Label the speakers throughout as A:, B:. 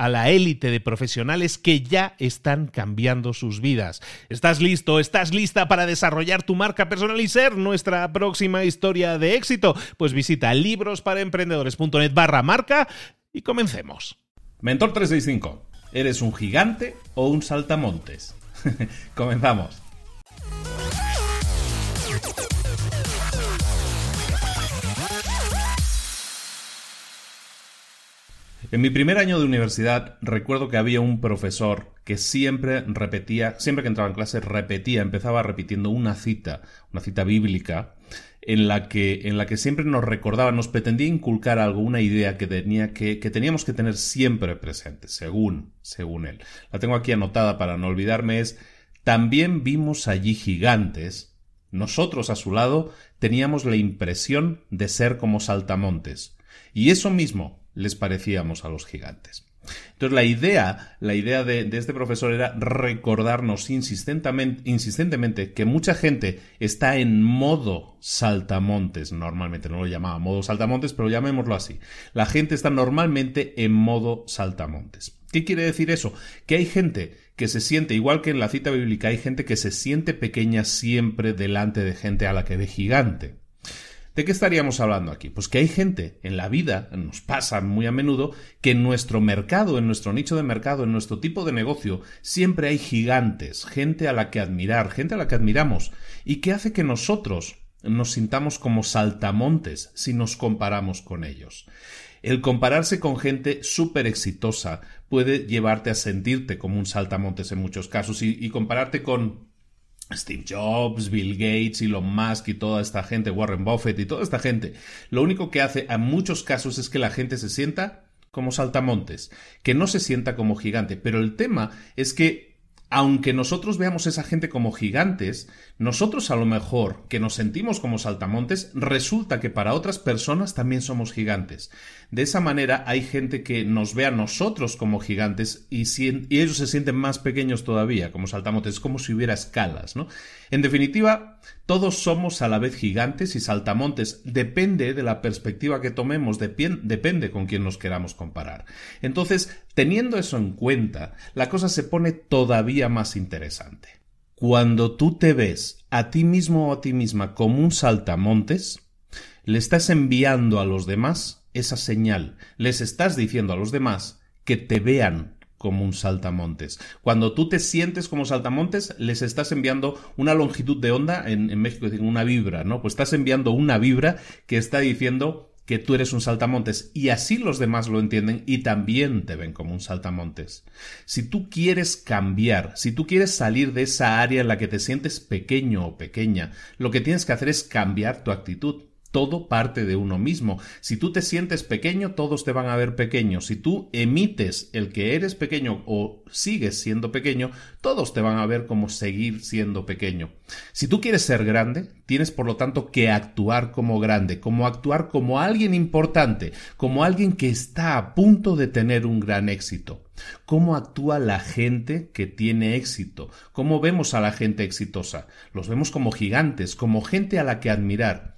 A: a la élite de profesionales que ya están cambiando sus vidas. ¿Estás listo? ¿Estás lista para desarrollar tu marca personal y ser nuestra próxima historia de éxito? Pues visita librosparaemprendedores.net barra marca y comencemos.
B: Mentor 365, ¿eres un gigante o un saltamontes? Comenzamos. En mi primer año de universidad recuerdo que había un profesor que siempre repetía, siempre que entraba en clase repetía, empezaba repitiendo una cita, una cita bíblica, en la que, en la que siempre nos recordaba, nos pretendía inculcar algo, una idea que, tenía que, que teníamos que tener siempre presente, según, según él. La tengo aquí anotada para no olvidarme, es también vimos allí gigantes. Nosotros a su lado teníamos la impresión de ser como saltamontes. Y eso mismo, les parecíamos a los gigantes. Entonces la idea, la idea de, este profesor era recordarnos insistentemente, insistentemente, que mucha gente está en modo saltamontes, normalmente no lo llamaba modo saltamontes, pero llamémoslo así. La gente está normalmente en modo saltamontes. ¿Qué quiere decir eso? Que hay gente que se siente, igual que en la cita bíblica, hay gente que se siente pequeña siempre delante de gente a la que ve gigante. ¿De qué estaríamos hablando aquí? Pues que hay gente en la vida, nos pasa muy a menudo, que en nuestro mercado, en nuestro nicho de mercado, en nuestro tipo de negocio, siempre hay gigantes, gente a la que admirar, gente a la que admiramos, y que hace que nosotros nos sintamos como saltamontes si nos comparamos con ellos. El compararse con gente súper exitosa puede llevarte a sentirte como un saltamontes en muchos casos y, y compararte con Steve Jobs, Bill Gates, Elon Musk y toda esta gente, Warren Buffett y toda esta gente, lo único que hace en muchos casos es que la gente se sienta como saltamontes, que no se sienta como gigante. Pero el tema es que aunque nosotros veamos a esa gente como gigantes, nosotros a lo mejor que nos sentimos como saltamontes, resulta que para otras personas también somos gigantes. De esa manera hay gente que nos ve a nosotros como gigantes y, ellos se sienten más pequeños todavía, como saltamontes, es como si hubiera escalas. En definitiva, todos somos a la vez gigantes y saltamontes, depende de la perspectiva que tomemos, depende con quién nos queramos comparar. Entonces, teniendo eso en cuenta, la cosa se pone todavía más interesante. Cuando tú te ves a ti mismo o a ti misma como un saltamontes, le estás enviando a los demás esa señal, les estás diciendo a los demás que te vean como un saltamontes. Cuando tú te sientes como saltamontes, les estás enviando una longitud de onda, en, México dicen una vibra, ¿no? Pues estás enviando una vibra que está diciendo que tú eres un saltamontes y así los demás lo entienden y también te ven como un saltamontes. Si tú quieres cambiar, si tú quieres salir de esa área en la que te sientes pequeño o pequeña, lo que tienes que hacer es cambiar tu actitud. Todo parte de uno mismo. Si tú te sientes pequeño, todos te van a ver pequeño. Si tú emites el que eres pequeño o sigues siendo pequeño, todos te van a ver como seguir siendo pequeño. Si tú quieres ser grande, tienes por lo tanto que actuar como grande, como actuar como alguien importante, como alguien que está a punto de tener un gran éxito. ¿Cómo actúa la gente que tiene éxito? ¿Cómo vemos a la gente exitosa? Los vemos como gigantes, como gente a la que admirar.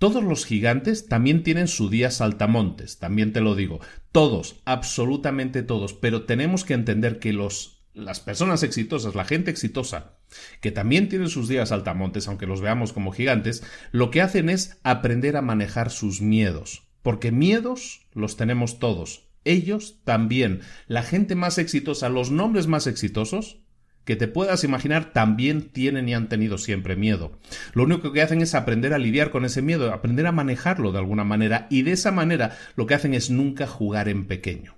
B: Todos los gigantes también tienen su día saltamontes, también te lo digo. Todos, absolutamente todos. Pero tenemos que entender que los, las personas exitosas, la gente exitosa, que también tienen sus días saltamontes, aunque los veamos como gigantes, lo que hacen es aprender a manejar sus miedos. Porque miedos los tenemos todos. Ellos también. La gente más exitosa, los nombres más exitosos, que te puedas imaginar también tienen y han tenido siempre miedo. Lo único que hacen es aprender a lidiar con ese miedo, aprender a manejarlo de alguna manera y de esa manera lo que hacen es nunca jugar en pequeño.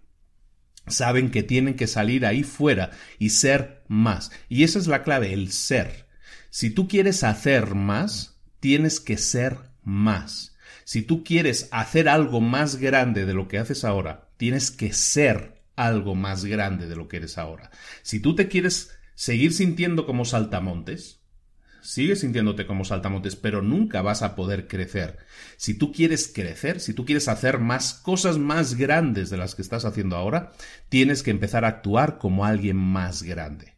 B: Saben que tienen que salir ahí fuera y ser más. Y esa es la clave, el ser. Si tú quieres hacer más, tienes que ser más. Si tú quieres hacer algo más grande de lo que haces ahora, tienes que ser algo más grande de lo que eres ahora. Si tú te quieres seguir sintiendo como saltamontes, sigue sintiéndote como saltamontes, pero nunca vas a poder crecer. Si tú quieres crecer, si tú quieres hacer más cosas más grandes de las que estás haciendo ahora, tienes que empezar a actuar como alguien más grande.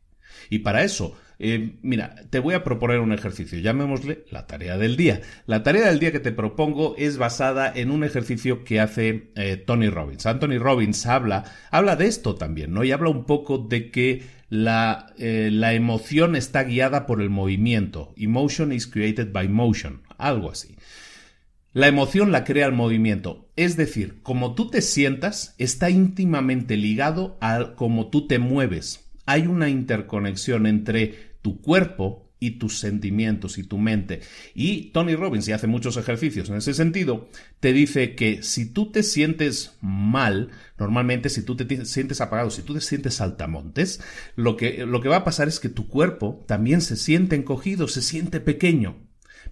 B: Y para eso, eh, mira, te voy a proponer un ejercicio, llamémosle la tarea del día. La tarea del día que te propongo es basada en un ejercicio que hace eh, Tony Robbins. Anthony Robbins habla, habla de esto también, ¿no? Y habla un poco de que eh, la, emoción está guiada por el movimiento. Emotion is created by motion. Algo así. La emoción la crea el movimiento. Es decir, como tú te sientas está íntimamente ligado a cómo tú te mueves. Hay una interconexión entre tu cuerpo y tus sentimientos y tu mente. Y Tony Robbins, y hace muchos ejercicios en ese sentido, te dice que si tú te sientes mal, normalmente si tú te sientes apagado, si tú te sientes saltamontes, lo que, lo que va a pasar es que tu cuerpo también se siente encogido, se siente pequeño.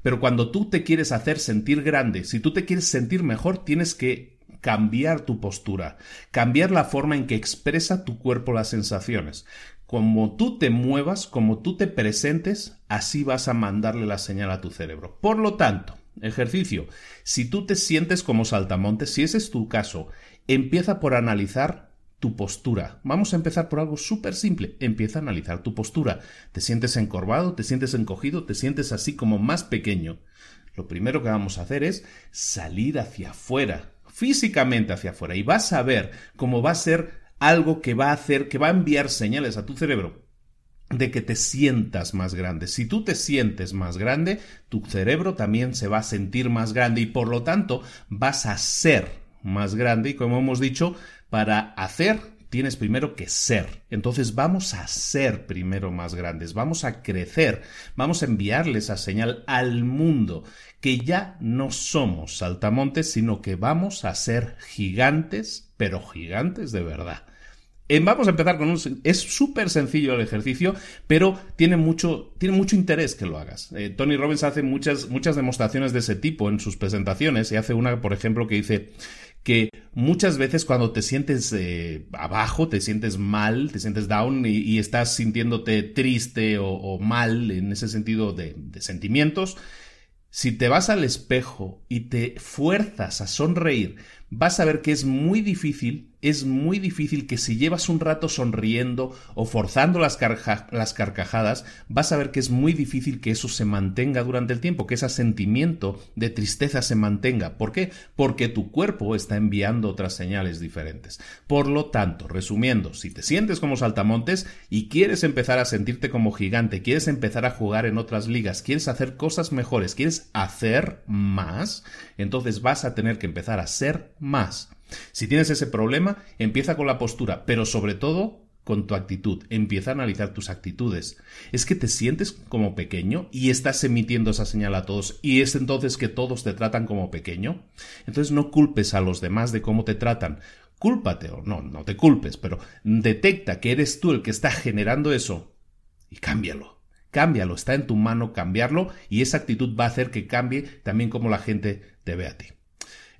B: Pero cuando tú te quieres hacer sentir grande, si tú te quieres sentir mejor, tienes que cambiar tu postura, cambiar la forma en que expresa tu cuerpo las sensaciones. Como tú te muevas, como tú te presentes, así vas a mandarle la señal a tu cerebro. Por lo tanto, ejercicio, si tú te sientes como saltamontes, si ese es tu caso, empieza por analizar tu postura. Vamos a empezar por algo súper simple. Empieza a analizar tu postura. ¿Te sientes encorvado? ¿Te sientes encogido? ¿Te sientes así como más pequeño? Lo primero que vamos a hacer es salir hacia afuera, físicamente hacia afuera, y vas a ver cómo va a ser algo que va a hacer, que va a enviar señales a tu cerebro de que te sientas más grande. Si tú te sientes más grande, tu cerebro también se va a sentir más grande y por lo tanto vas a ser más grande y como hemos dicho, para hacer tienes primero que ser. Entonces vamos a ser primero más grandes, vamos a crecer, vamos a enviarle esa señal al mundo que ya no somos saltamontes, sino que vamos a ser gigantes, pero gigantes de verdad. Eh, vamos a empezar con un... Es súper sencillo el ejercicio, pero tiene mucho, tiene mucho interés que lo hagas. Eh, Tony Robbins hace muchas, muchas demostraciones de ese tipo en sus presentaciones y hace una, por ejemplo, que dice que muchas veces cuando te sientes eh, abajo, te sientes mal, te sientes down y, estás sintiéndote triste o, mal en ese sentido de sentimientos, si te vas al espejo y te fuerzas a sonreír, vas a ver que es muy difícil es muy difícil que si llevas un rato sonriendo o forzando las, carcajadas, vas a ver que es muy difícil que eso se mantenga durante el tiempo, que ese sentimiento de tristeza se mantenga. ¿Por qué? Porque tu cuerpo está enviando otras señales diferentes. Por lo tanto, resumiendo, si te sientes como saltamontes y quieres empezar a sentirte como gigante, quieres empezar a jugar en otras ligas, quieres hacer cosas mejores, quieres hacer más, entonces vas a tener que empezar a ser más. Si tienes ese problema, empieza con la postura, pero sobre todo con tu actitud. Empieza a analizar tus actitudes. Es que te sientes como pequeño y estás emitiendo esa señal a todos y es entonces que todos te tratan como pequeño. Entonces no culpes a los demás de cómo te tratan. Cúlpate o no, no te culpes, pero detecta que eres tú el que está generando eso y cámbialo. cámbialo, está en tu mano cambiarlo y esa actitud va a hacer que cambie también como la gente te ve a ti.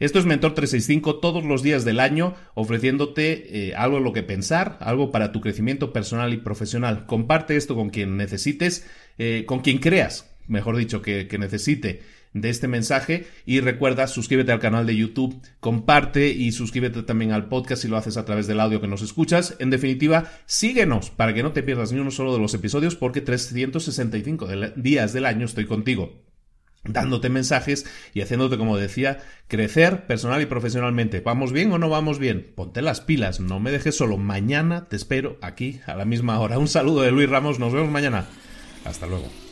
B: Esto es Mentor 365 todos los días del año, ofreciéndote eh, algo en lo que pensar, algo para tu crecimiento personal y profesional. Comparte esto con quien necesites, eh, con quien creas, mejor dicho, que, que necesite de este mensaje y recuerda suscríbete al canal de YouTube, comparte y suscríbete también al podcast si lo haces a través del audio que nos escuchas. En definitiva, síguenos para que no te pierdas ni uno solo de los episodios porque 365 días del año estoy contigo dándote mensajes y haciéndote, como decía, crecer personal y profesionalmente. ¿Vamos bien o no vamos bien? Ponte las pilas, no me dejes solo. Mañana te espero aquí a la misma hora. Un saludo de Luis Ramos, nos vemos mañana. Hasta luego.